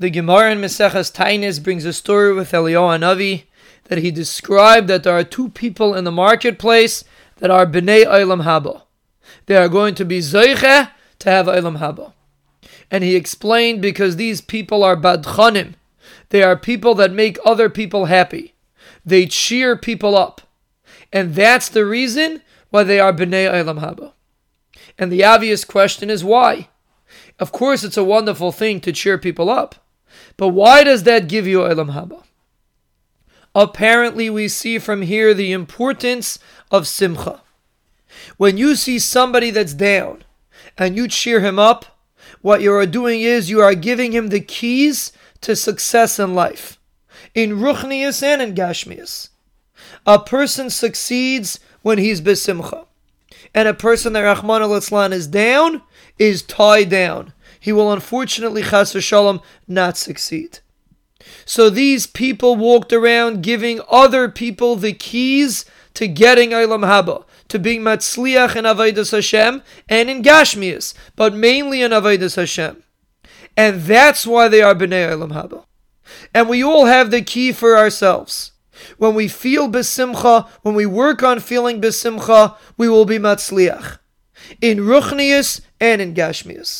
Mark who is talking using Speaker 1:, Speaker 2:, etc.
Speaker 1: The Gemara in Meseches Tainis brings a story with Eliyahu Hanavi that he described that there are two people in the marketplace that are Bnei Olam Haba. They are going to be Zoiche to have Olam Haba. And he explained because these people are Badchanim. They are people that make other people happy. They cheer people up. And that's the reason why they are Bnei Olam Haba. And the obvious question is why? Of course, it's a wonderful thing to cheer people up. But why does that give you Olam Haba? Apparently, we see from here the importance of Simcha. When you see somebody that's down and you cheer him up, what you are doing is you are giving him the keys to success in life, in Ruchnius and in Gashmius. A person succeeds when he's besimcha. And a person that Rahman al is down is tied down. He will unfortunately, chas v'shalom, not succeed. So these people walked around giving other people the keys to getting Olam Haba, to being Matzliach in Avodas Hashem and in Gashmius, but mainly in Avodas Hashem. And that's why they are Bnei Olam Haba. And we all have the key for ourselves. When we feel besimcha, when we work on feeling besimcha, we will be matzliach. In ruchnius and in gashmius.